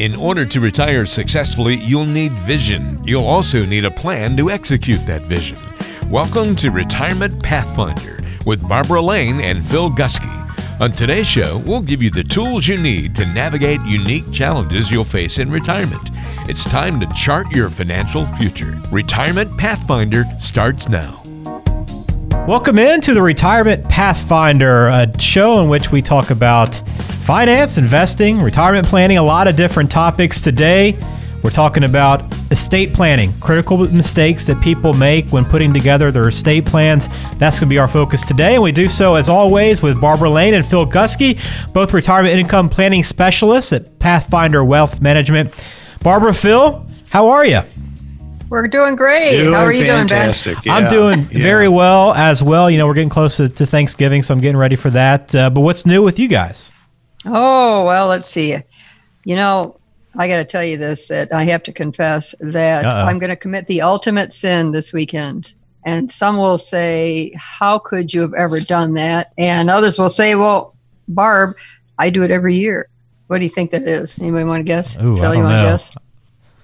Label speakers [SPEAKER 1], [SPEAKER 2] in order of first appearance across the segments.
[SPEAKER 1] In order to retire successfully, you'll need vision. You'll also need a plan to execute that vision. Welcome to Retirement Pathfinder with Barbara Lane and Phil Gusky. On today's show, we'll give you the tools you need to navigate unique challenges you'll face in retirement. It's time to chart your financial future. Retirement Pathfinder starts now.
[SPEAKER 2] Welcome into the Retirement Pathfinder, a show in which we talk about finance, investing, retirement planning, a lot of different topics. Today, we're talking about estate planning, critical mistakes that people make when putting together their estate plans. That's going to be our focus today. And we do so, as always, with Barbara Lane and Phil Gusky, both retirement income planning specialists at Pathfinder Wealth Management. Barbara, Phil, how are you?
[SPEAKER 3] We're doing great.
[SPEAKER 4] Doing
[SPEAKER 3] How are you
[SPEAKER 4] fantastic.
[SPEAKER 3] doing, Ben?
[SPEAKER 2] I'm doing
[SPEAKER 4] yeah.
[SPEAKER 2] very well as well. You know, we're getting close to, to Thanksgiving, so I'm getting ready for that. Uh, but what's new with you guys?
[SPEAKER 3] Oh, well, let's see. You know, I got to tell you this that I have to confess that
[SPEAKER 2] Uh-oh.
[SPEAKER 3] I'm going to commit the ultimate sin this weekend. And some will say, How could you have ever done that? And others will say, Well, Barb, I do it every year. What do you think that is? Anybody want to guess?
[SPEAKER 2] Ooh, I
[SPEAKER 3] Phil,
[SPEAKER 2] don't
[SPEAKER 3] you want
[SPEAKER 2] know.
[SPEAKER 3] to guess?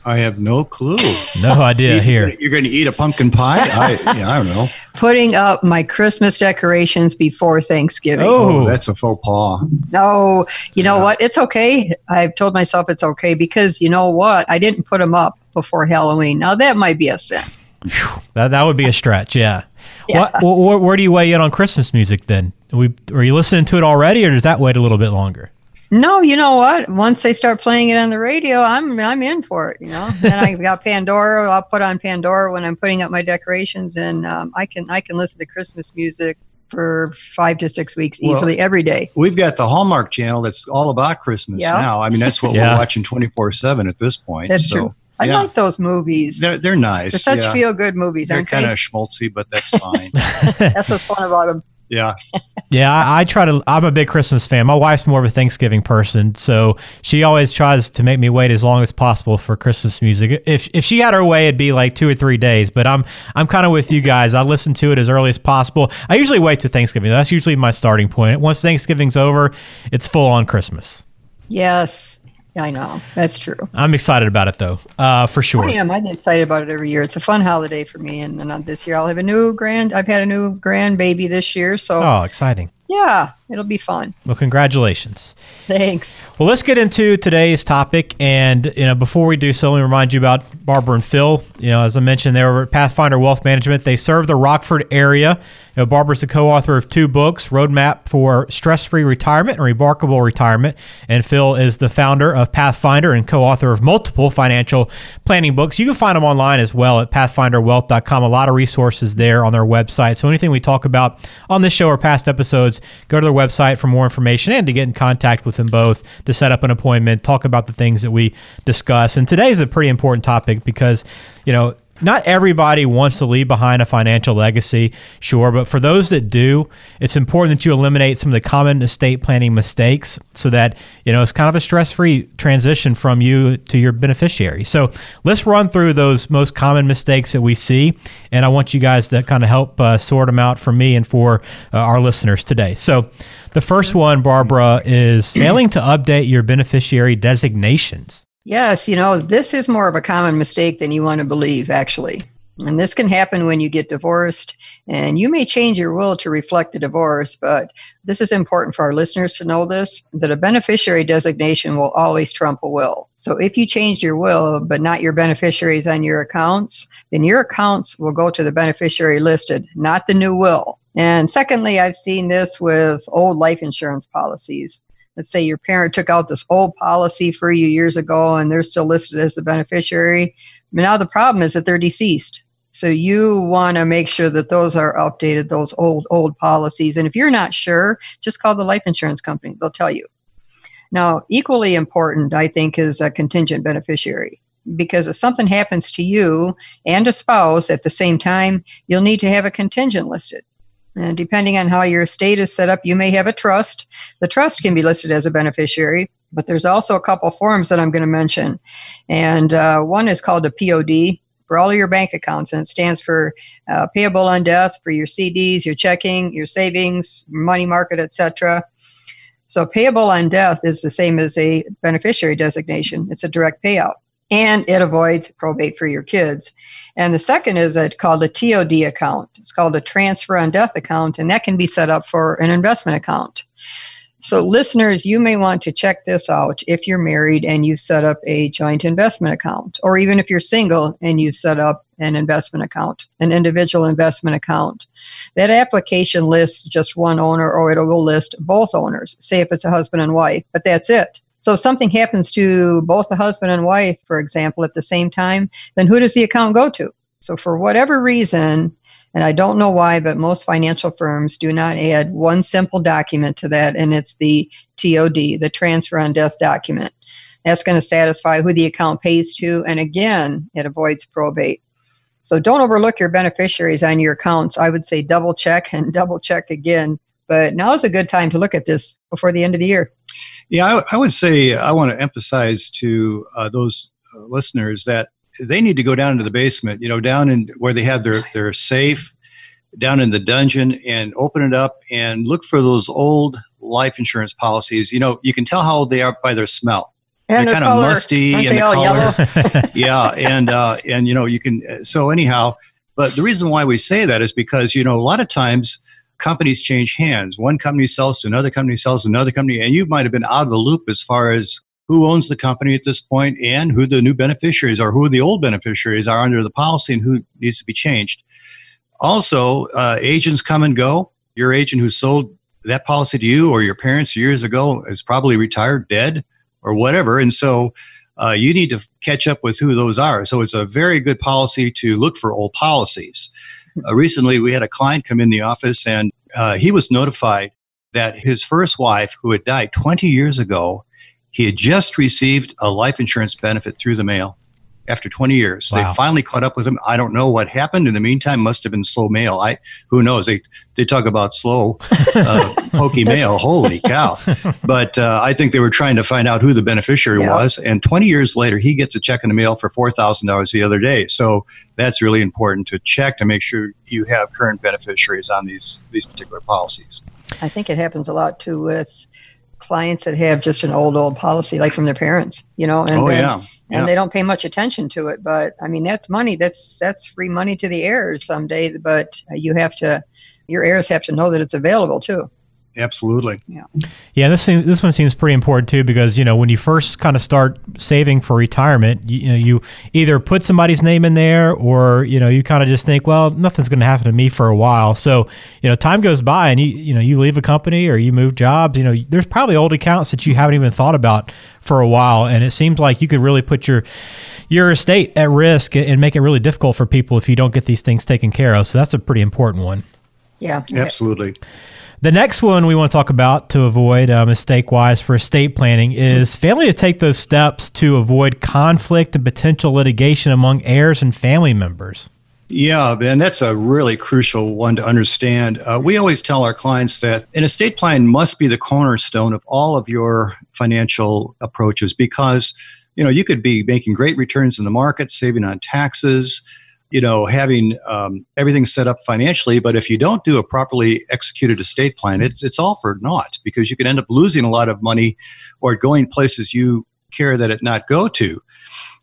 [SPEAKER 4] I have no clue.
[SPEAKER 2] No idea here.
[SPEAKER 4] You're going to eat a pumpkin pie? I, yeah, I don't know.
[SPEAKER 3] Putting up my Christmas decorations before Thanksgiving.
[SPEAKER 2] Oh.
[SPEAKER 4] Oh, that's a faux pas.
[SPEAKER 3] No, you know what? It's okay. I've told myself it's okay because you know what? I didn't put them up before Halloween. Now that might be a sin.
[SPEAKER 2] That, that would be a stretch, yeah.
[SPEAKER 3] Yeah.
[SPEAKER 2] What, wh- where do you weigh in on Christmas music then? We, are you listening to it already, or does that wait a little bit longer?
[SPEAKER 3] No, you know what? Once they start playing it on the radio, I'm I'm in for it. You know. Then I got Pandora. I'll put on Pandora when I'm putting up my decorations, and um, I can I can listen to Christmas music for five to six weeks
[SPEAKER 4] Well,
[SPEAKER 3] easily every day.
[SPEAKER 4] We've got the Hallmark channel that's all about Christmas
[SPEAKER 3] Yeah.
[SPEAKER 4] now. I mean, that's what
[SPEAKER 2] Yeah.
[SPEAKER 4] we're watching 24 7 at this point.
[SPEAKER 3] That's
[SPEAKER 4] so,
[SPEAKER 3] true. I
[SPEAKER 4] yeah.
[SPEAKER 3] like those movies. They're,
[SPEAKER 4] They're, they're nice.
[SPEAKER 3] such
[SPEAKER 4] yeah.
[SPEAKER 3] feel good movies,
[SPEAKER 4] They're
[SPEAKER 3] aren't
[SPEAKER 4] kind
[SPEAKER 3] they?
[SPEAKER 4] of schmaltzy, but that's fine.
[SPEAKER 3] That's what's fun about them.
[SPEAKER 4] Yeah.
[SPEAKER 2] Yeah, I, I try to. I'm a big Christmas fan. My wife's more of a Thanksgiving person, so she always tries to make me wait as long as possible for Christmas music. If if she had her way, it'd be like two or three days. But I'm I'm kind of with you guys. I listen to it as early as possible. I usually wait to Thanksgiving. That's usually my starting point. Once Thanksgiving's over, it's full on Christmas.
[SPEAKER 3] Yes, I know. That's true.
[SPEAKER 2] I'm excited about it though, uh, for sure.
[SPEAKER 3] I am. I'm excited about it every year. It's a fun holiday for me. And, and uh, this year I'll have a new grand. I've had a new grandbaby this year, so
[SPEAKER 2] Oh, exciting!
[SPEAKER 3] yeah, it'll be fun.
[SPEAKER 2] Well, congratulations.
[SPEAKER 3] Thanks.
[SPEAKER 2] Well, let's get into today's topic. And, you know, before we do so, let me remind you about Barbara and Phil. You know, as I mentioned, they were at Pathfinder Wealth Management. They serve the Rockford area. You know, Barbara's the co author of two books Roadmap for Stress Free Retirement and Remarkable Retirement. And Phil is the founder of Pathfinder and co author of multiple financial planning books. You can find them online as well at pathfinderwealth.com. A lot of resources there on their website. So anything we talk about on this show or past episodes, go to their website for more information and to get in contact with them both to set up an appointment, talk about the things that we discuss. And today is a pretty important topic because, you know, not everybody wants to leave behind a financial legacy, sure, but for those that do, it's important that you eliminate some of the common estate planning mistakes so that, you know, it's kind of a stress-free transition from you to your beneficiary. So, let's run through those most common mistakes that we see, and I want you guys to kind of help uh, sort them out for me and for uh, our listeners today. So, the first one, Barbara, is failing to update your beneficiary designations.
[SPEAKER 3] Yes, you know, this is more of a common mistake than you want to believe, actually. And this can happen when you get divorced, and you may change your will to reflect the divorce, but this is important for our listeners to know this that a beneficiary designation will always trump a will. So if you changed your will, but not your beneficiaries on your accounts, then your accounts will go to the beneficiary listed, not the new will. And secondly, I've seen this with old life insurance policies let's say your parent took out this old policy for you years ago and they're still listed as the beneficiary. But now the problem is that they're deceased. So you want to make sure that those are updated, those old, old policies. And if you're not sure, just call the life insurance company. They'll tell you. Now, equally important, I think, is a contingent beneficiary. Because if something happens to you and a spouse at the same time, you'll need to have a contingent listed. And depending on how your estate is set up, you may have a trust. The trust can be listed as a beneficiary, but there's also a couple forms that I'm going to mention. And uh, one is called a POD for all of your bank accounts, and it stands for uh, payable on death for your CDs, your checking, your savings, money market, etc. So payable on death is the same as a beneficiary designation. It's a direct payout and it avoids probate for your kids. And the second is a, called a TOD account. It's called a transfer on death account, and that can be set up for an investment account. So, listeners, you may want to check this out if you're married and you've set up a joint investment account, or even if you're single and you've set up an investment account, an individual investment account. That application lists just one owner, or it will list both owners, say if it's a husband and wife, but that's it. So if something happens to both the husband and wife, for example, at the same time, then who does the account go to? So for whatever reason, and I don't know why, but most financial firms do not add one simple document to that, and it's the TOD, the transfer on death document. That's going to satisfy who the account pays to, and again, it avoids probate. So don't overlook your beneficiaries on your accounts. I would say double check and double check again. But now is a good time to look at this before the end of the year.
[SPEAKER 4] Yeah, I, I would say I want to emphasize to uh, those uh, listeners that they need to go down into the basement, you know, down in where they have their, their safe, down in the dungeon, and open it up and look for those old life insurance policies. You know, you can tell how old they are by their smell.
[SPEAKER 3] And
[SPEAKER 4] They're kind
[SPEAKER 3] color.
[SPEAKER 4] of musty
[SPEAKER 3] Aren't
[SPEAKER 4] and the
[SPEAKER 3] all
[SPEAKER 4] color.
[SPEAKER 3] yellow?
[SPEAKER 4] yeah, and uh, and you know you can. So anyhow, but the reason why we say that is because you know a lot of times companies change hands. One company sells to another company, sells to another company, and you might have been out of the loop as far as who owns the company at this point and who the new beneficiaries are, who the old beneficiaries are under the policy, and who needs to be changed. Also, uh, agents come and go. Your agent who sold that policy to you or your parents years ago is probably retired, dead, or whatever. And so uh, you need to catch up with who those are. So it's a very good policy to look for old policies. Uh, recently, we had a client come in the office and uh, he was notified that his first wife, who had died 20 years ago, he had just received a life insurance benefit through the mail after 20 years.
[SPEAKER 2] Wow.
[SPEAKER 4] They finally caught up with him. I don't know what happened. In the meantime, must have been slow mail. I who knows? They they talk about slow, uh, pokey mail. Holy cow! But uh, I think they were trying to find out who the beneficiary
[SPEAKER 3] Yeah.
[SPEAKER 4] was. And 20 years later, he gets a check in the mail for four thousand dollars the other day. So that's really important to check to make sure you have current beneficiaries on these these particular policies.
[SPEAKER 3] I think it happens a lot too with clients that have just an old, old policy, like from their parents, you know, and
[SPEAKER 4] oh
[SPEAKER 3] then,
[SPEAKER 4] yeah,
[SPEAKER 3] and they don't pay much attention to it. But I mean, that's money. That's that's free money to the heirs someday. But you have to, your heirs have to know that it's available too.
[SPEAKER 4] Absolutely.
[SPEAKER 2] Yeah, Yeah. this seems, this one seems pretty important too because you know when you first kind of start saving for retirement, you, you know you either put somebody's name in there or you know you kind of just think, well, nothing's going to happen to me for a while. So you know time goes by and you you know you leave a company or you move jobs. You know there's probably old accounts that you haven't even thought about for a while, and it seems like you could really put your your estate at risk and and make it really difficult for people if you don't get these things taken care of. So that's a pretty important one.
[SPEAKER 3] Yeah.
[SPEAKER 4] Absolutely.
[SPEAKER 2] The next one we want to talk about to avoid uh, mistake wise for estate planning is failing to take those steps to avoid conflict and potential litigation among heirs and family members.
[SPEAKER 4] Yeah, and that's a really crucial one to understand. Uh, we always tell our clients that an estate plan must be the cornerstone of all of your financial approaches because you know you could be making great returns in the market, saving on taxes, you know, having um, everything set up financially, but if you don't do a properly executed estate plan, it's it's all for naught because you can end up losing a lot of money or going places you care that it not go to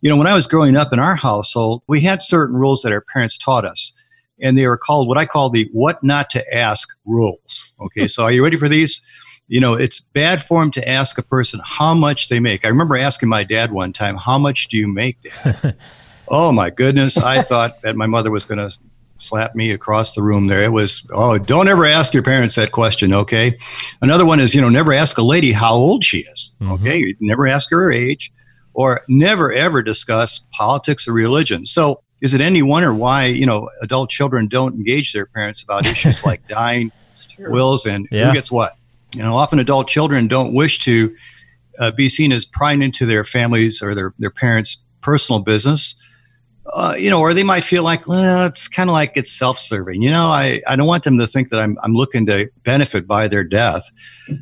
[SPEAKER 4] you know, when I was growing up in our household, we had certain rules that our parents taught us, and they were called what I call the what not to ask rules. Okay, so are you ready for these? You know, it's bad form to ask a person how much they make. I remember asking my dad one time, How much do you make, Dad? oh, my goodness. I thought that my mother was going to slap me across the room there. It was, oh, don't ever ask your parents that question, okay? Another one is, you know, never ask a lady how old she is, okay? You never ask her her age or never ever discuss politics or religion. So is it any wonder why, you know, adult children don't engage their parents about issues like dying, wills, and
[SPEAKER 2] Yeah.
[SPEAKER 4] who gets what? You know, often adult children don't wish to uh, be seen as prying into their families or their, their parents' personal business. Uh, you know, or they might feel like, well, it's kind of like it's self-serving. You know, I, I don't want them to think that I'm, I'm looking to benefit by their death.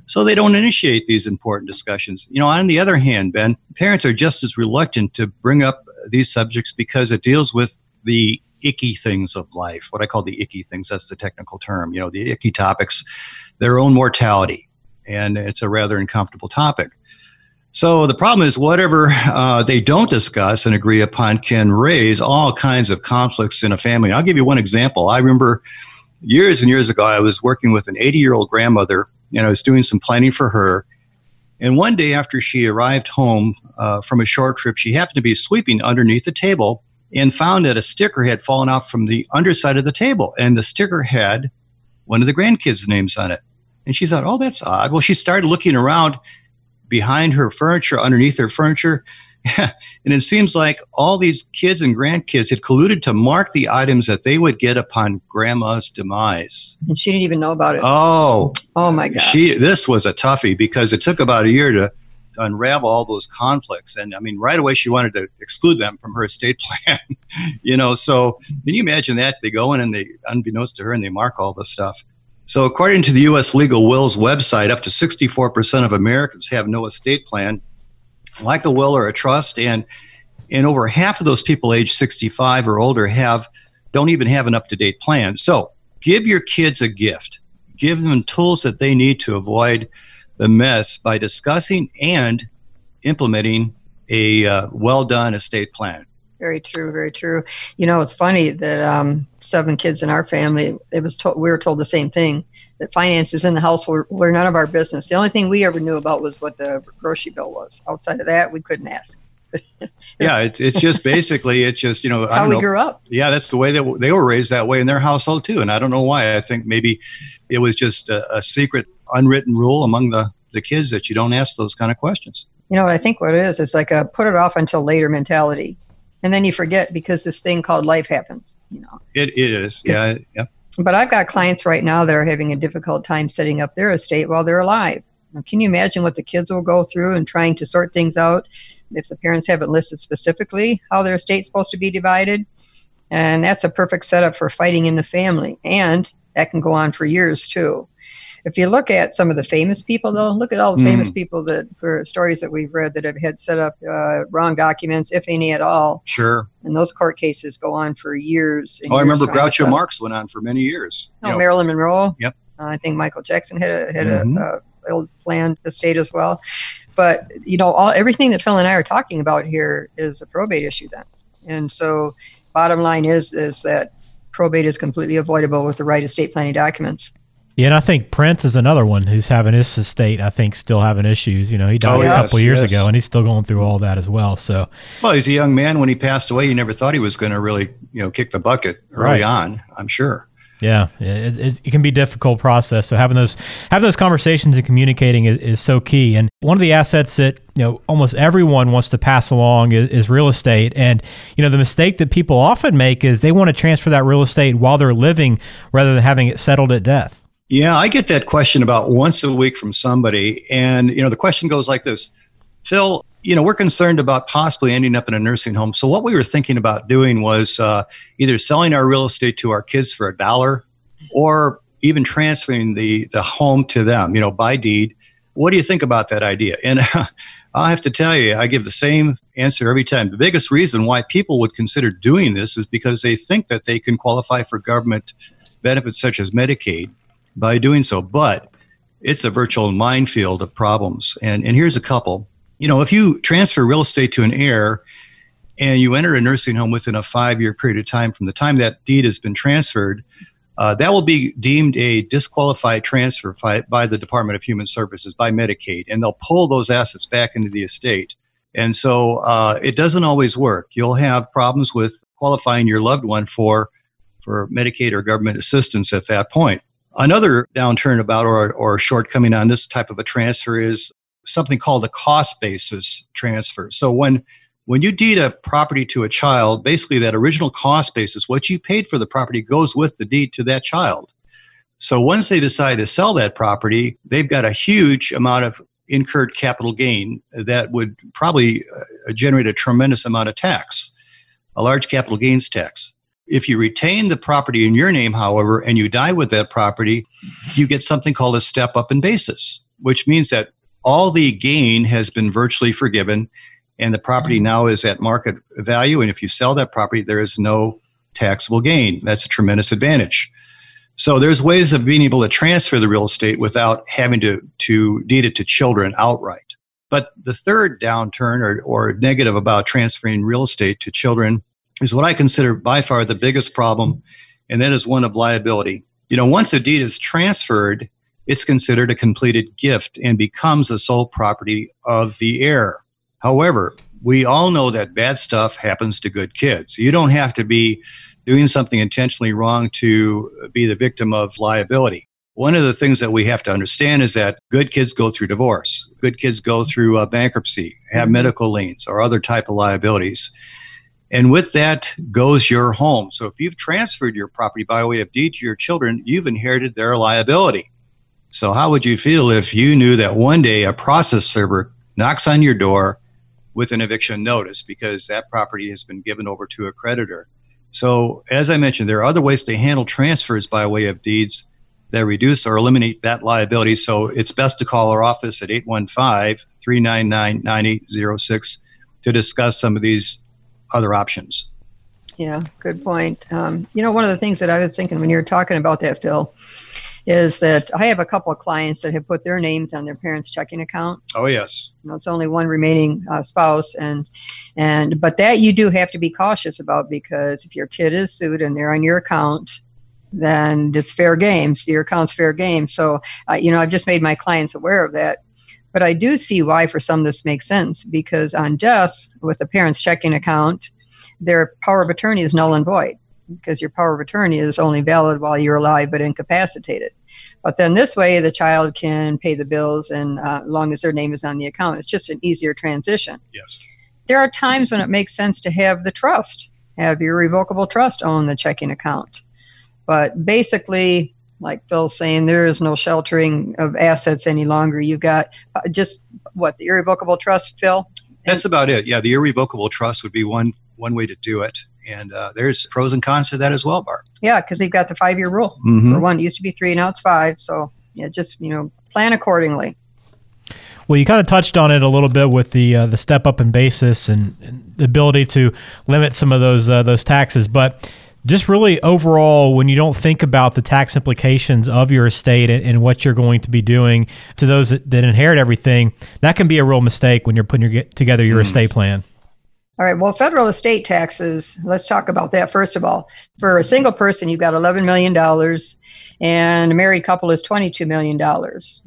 [SPEAKER 4] So they don't initiate these important discussions. You know, on the other hand, Ben, parents are just as reluctant to bring up these subjects because it deals with the icky things of life, what I call the icky things. That's the technical term. You know, the icky topics, their own mortality, and it's a rather uncomfortable topic. So the problem is, whatever uh, they don't discuss and agree upon can raise all kinds of conflicts in a family. I'll give you one example. I remember years and years ago, I was working with an 80 year old grandmother, and I was doing some planning for her. And one day after she arrived home uh, from a short trip, she happened to be sweeping underneath the table and found that a sticker had fallen off from the underside of the table. And the sticker had one of the grandkids' names on it. And she thought, oh, that's odd. Well, she started looking around behind her furniture, underneath her furniture. and it seems like all these kids and grandkids had colluded to mark the items that they would get upon grandma's demise.
[SPEAKER 3] And she didn't even know about it.
[SPEAKER 4] Oh,
[SPEAKER 3] oh my God.
[SPEAKER 4] She this was a toughie because it took about a year to, to unravel all those conflicts. And I mean, right away she wanted to exclude them from her estate plan. you know, so can you imagine that? They go in and they, unbeknownst to her, and they mark all the stuff. So, according to the U.S. Legal Wills website, up to 64% of Americans have no estate plan, like a will or a trust, and and over half of those people age 65 or older have don't even have an up-to-date plan. So, give your kids a gift. Give them tools that they need to avoid the mess by discussing and implementing a uh, well-done estate plan.
[SPEAKER 3] Very true, very true. You know, it's funny that um, seven kids in our family, it was told, we were told the same thing that finances in the house were, were none of our business. The only thing we ever knew about was what the grocery bill was. Outside of that, we couldn't ask.
[SPEAKER 4] yeah, it's it's just basically it's just you know
[SPEAKER 3] that's how we
[SPEAKER 4] know.
[SPEAKER 3] grew up.
[SPEAKER 4] Yeah, that's the way that they were raised that way in their household too, and I don't know why. I think maybe it was just a, a secret, unwritten rule among the the kids that you don't ask those kind of questions.
[SPEAKER 3] You know what I think what it is? It's like a put it off until later mentality and then you forget because this thing called life happens you know.
[SPEAKER 4] It, it is. Yeah. Yeah
[SPEAKER 3] but i've got clients right now that are having a difficult time setting up their estate while they're alive. Now, can you imagine what the kids will go through and trying to sort things out if the parents haven't listed specifically how their estate's supposed to be divided? And that's a perfect setup for fighting in the family. And that can go on for years too if you look at some of the famous people, though, look at all the mm. famous people that for stories that we've read that have had set up uh, wrong documents, if any at all.
[SPEAKER 4] Sure.
[SPEAKER 3] And those court cases go on for years.
[SPEAKER 4] oh, years I remember Groucho Marx went on for many years.
[SPEAKER 3] Oh, you know. Marilyn Monroe.
[SPEAKER 4] Yep.
[SPEAKER 3] Uh, I think Michael Jackson had a had mm-hmm. a, a planned estate as well. But you know, all everything that Phil and I are talking about here is a probate issue then. And so, bottom line is is that probate is completely avoidable with the right estate planning documents.
[SPEAKER 2] Yeah, and I think Prince is another one who's having his estate. I think still having issues. You know, he died oh, a yes, couple years yes. ago, and he's still going through all that as well. So,
[SPEAKER 4] well, he's a young man. When he passed away, you never thought he was going to really, you know, kick the bucket early right. on. I'm sure.
[SPEAKER 2] Yeah, it, it, it, can be a difficult process. So having those having those conversations and communicating is, is, so key. And one of the assets that you know almost everyone wants to pass along is, is, real estate. And you know the mistake that people often make is they want to transfer that real estate while they're living rather than having it settled at death.
[SPEAKER 4] Yeah, I get that question about once a week from somebody. And, you know, the question goes like this Phil, you know, we're concerned about possibly ending up in a nursing home. So, what we were thinking about doing was uh, either selling our real estate to our kids for a dollar or even transferring the, the home to them, you know, by deed. What do you think about that idea? And I have to tell you, I give the same answer every time. The biggest reason why people would consider doing this is because they think that they can qualify for government benefits such as Medicaid by doing so. But it's a virtual minefield of problems. And, and here's a couple. You know, if you transfer real estate to an heir and you enter a nursing home within a five year period of time from the time that deed has been transferred, uh, that will be deemed a disqualified transfer by, by the Department of Human Services, by Medicaid, and they'll pull those assets back into the estate. And so uh, it doesn't always work. You'll have problems with qualifying your loved one for, for Medicaid or government assistance at that point. Another downturn about or, or shortcoming on this type of a transfer is something called a cost basis transfer. So when when you deed a property to a child, basically that original cost basis, what you paid for the property goes with the deed to that child. So once they decide to sell that property, they've got a huge amount of incurred capital gain that would probably uh, generate a tremendous amount of tax, a large capital gains tax. If you retain the property in your name, however, and you die with that property, you get something called a step up in basis, which means that all the gain has been virtually forgiven and the property mm-hmm. now is at market value. And if you sell that property, there is no taxable gain. That's a tremendous advantage. So there's ways of being able to transfer the real estate without having to, to deed it to children outright. But the third downturn or, or negative about transferring real estate to children is what I consider by far the biggest problem, and that is one of liability. You know, once a deed is transferred, it's considered a completed gift and becomes the sole property of the heir. However, we all know that bad stuff happens to good kids. You don't have to be doing something intentionally wrong to be the victim of liability. One of the things that we have to understand is that good kids go through divorce. Good kids go through uh, bankruptcy, have mm-hmm. medical liens or other type of liabilities. And with that goes your home. So if you've transferred your property by way of deed to your children, you've inherited their liability. So how would you feel if you knew that one day a process server knocks on your door with an eviction notice because that property has been given over to a creditor? So, as I mentioned, there are other ways to handle transfers by way of deeds that reduce or eliminate that liability. So, it's best to call our office at 815 399 9806 to discuss some of these other options.
[SPEAKER 3] Yeah, good point. Um, you know, one of the things that I was thinking when you were talking about that, Phil, is that I have a couple of clients that have put their names on their parents' checking account.
[SPEAKER 4] Oh yes.
[SPEAKER 3] You know, it's only one remaining uh, spouse, and and but that you do have to be cautious about because if your kid is sued and they're on your account, then it's fair game. So your account's fair game. So uh, you know, I've just made my clients aware of that. But I do see why for some this makes sense because on death with the parents' checking account, their power of attorney is null and void because your power of attorney is only valid while you're alive but incapacitated. But then this way, the child can pay the bills, and uh, as long as their name is on the account, it's just an easier transition.
[SPEAKER 4] Yes.
[SPEAKER 3] There are times when it makes sense to have the trust, have your revocable trust own the checking account. But basically, like Phil's saying, there is no sheltering of assets any longer. You've got uh, just what the irrevocable trust, Phil.
[SPEAKER 4] That's about it. Yeah, the irrevocable trust would be one one way to do it. And uh, there's pros and cons to that as well, Barb.
[SPEAKER 3] Yeah, because they've got the five year rule. Mm-hmm. For one, it used to be three, now it's five. So yeah, just you know, plan accordingly.
[SPEAKER 2] Well, you kind of touched on it a little bit with the uh, the step up in basis and, and, the ability to limit some of those uh, those taxes, but just really overall, when you don't think about the tax implications of your estate and, and what you're going to be doing to those that, that, inherit everything, that can be a real mistake when you're putting your, together your mm. estate plan.
[SPEAKER 3] All right. Well, federal estate taxes, let's talk about that first of all. For a single person, you've got $11 million, and a married couple is $22 million.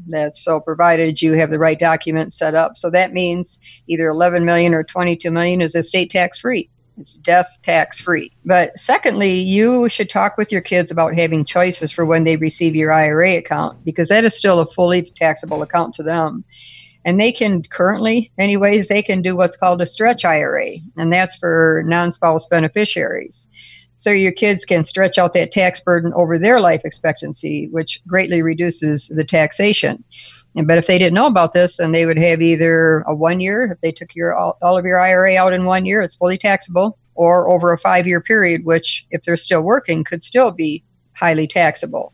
[SPEAKER 3] That's so provided you have the right documents set up. So that means either 11 million or 22 million is estate tax free. It's death tax free. But secondly, you should talk with your kids about having choices for when they receive your IRA account because that is still a fully taxable account to them. And they can currently anyways they can do what's called a stretch ira and that's for non-spouse beneficiaries. So your kids can stretch out that tax burden over their life expectancy which greatly reduces the taxation and, but if they didn't know about this then they would have either a one year if they took your all, all of your ira out in one year it's fully taxable or over a five year period which if they're still working could still be highly taxable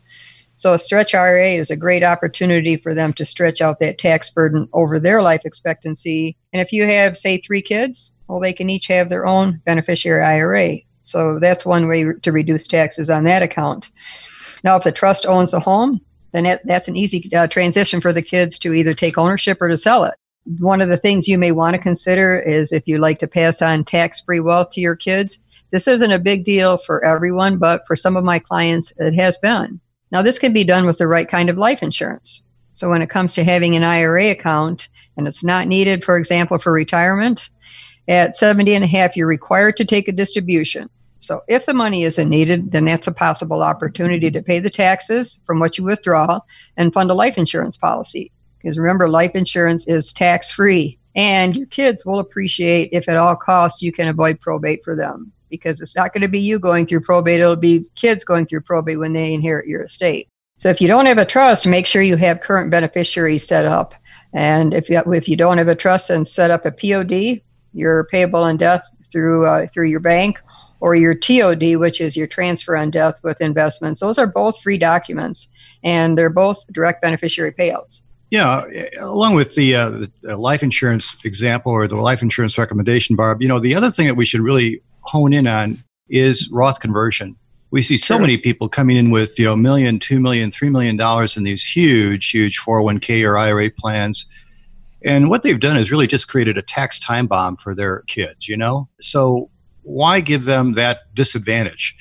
[SPEAKER 3] so a stretch IRA is a great opportunity for them to stretch out that tax burden over their life expectancy. And if you have, say, three kids, well, they can each have their own beneficiary IRA. So that's one way to reduce taxes on that account. Now, if the trust owns the home, then it, that's an easy uh, transition for the kids to either take ownership or to sell it. One of the things you may want to consider is if you like to pass on tax free wealth to your kids. This isn't a big deal for everyone, but for some of my clients, it has been. Now, this can be done with the right kind of life insurance. So, when it comes to having an IRA account and it's not needed, for example, for retirement, at 70 and a half, you're required to take a distribution. So, if the money isn't needed, then that's a possible opportunity to pay the taxes from what you withdraw and fund a life insurance policy. Because remember, life insurance is tax free, and your kids will appreciate if at all costs you can avoid probate for them because it's not going to be you going through probate, it'll be kids going through probate when they inherit your estate. So if you don't have a trust, make sure you have current beneficiaries set up. And if you, if you don't have a trust, then set up a POD, your payable on death through uh, through your bank, or your TOD, which is your transfer on death with investments. Those are both free documents, and they're both direct beneficiary payouts.
[SPEAKER 4] Yeah, along with the, uh, the life insurance example or the life insurance recommendation, Barb. You know, the other thing that we should really hone in on is Roth conversion. We see so many people coming in with you know million, two million, three million dollars in these huge, huge 401k or IRA plans. And what they've done is really just created a tax time bomb for their kids, you know? So why give them that disadvantage?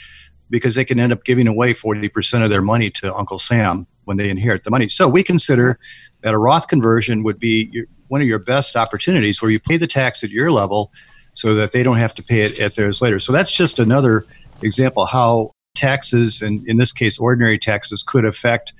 [SPEAKER 4] Because they can end up giving away 40% of their money to Uncle Sam when they inherit the money. So we consider that a Roth conversion would be your, one of your best opportunities where you pay the tax at your level so that they don't have to pay it at theirs later. So that's just another example how taxes, and in this case, ordinary taxes, could affect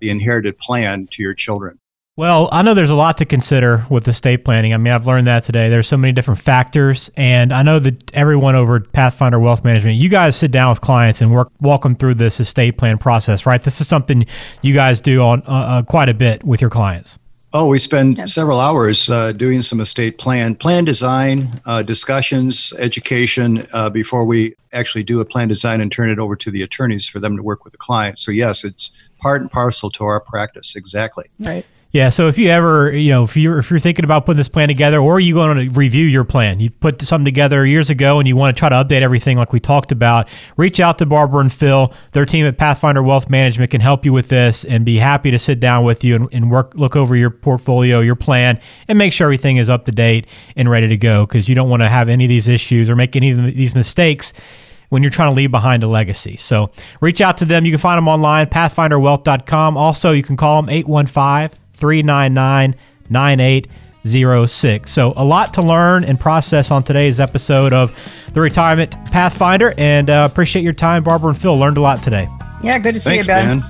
[SPEAKER 4] the inherited plan to your children.
[SPEAKER 2] Well, I know there's a lot to consider with estate planning. I mean, I've learned that today. There's so many different factors, and I know that everyone over at Pathfinder Wealth Management, you guys sit down with clients and work walk them through this estate plan process, right? This is something you guys do on uh, uh quite a bit with your clients.
[SPEAKER 4] Oh, we spend yep. several hours uh, doing some estate plan, plan design, uh, discussions, education uh, before we actually do a plan design and turn it over to the attorneys for them to work with the client. So yes, it's part and parcel to our practice. Exactly.
[SPEAKER 3] Right.
[SPEAKER 2] Yeah. So if you ever, you know, if you're if you're thinking about putting this plan together, or you going to review your plan, you put something together years ago, and you want to try to update everything like we talked about, reach out to Barbara and Phil. Their team at Pathfinder Wealth Management can help you with this, and be happy to sit down with you and, and work look over your portfolio, your plan, and make sure everything is up to date and ready to go. Because you don't want to have any of these issues or make any of these mistakes when you're trying to leave behind a legacy. So reach out to them. You can find them online, at pathfinderwealth.com. Also, you can call them 815 399 9806. So, a lot to learn and process on today's episode of the Retirement Pathfinder. And uh, appreciate your time, Barbara and Phil. Learned a lot today.
[SPEAKER 3] Yeah, good to see
[SPEAKER 4] Thanks,
[SPEAKER 3] you, Ben.
[SPEAKER 4] man.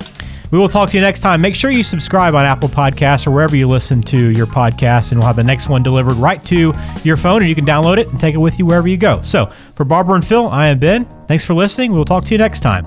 [SPEAKER 2] We will talk to you next time. Make sure you subscribe on Apple Podcasts or wherever you listen to your podcast, and we'll have the next one delivered right to your phone, and you can download it and take it with you wherever you go. So, for Barbara and Phil, I am Ben. Thanks for listening. We will talk to you next time.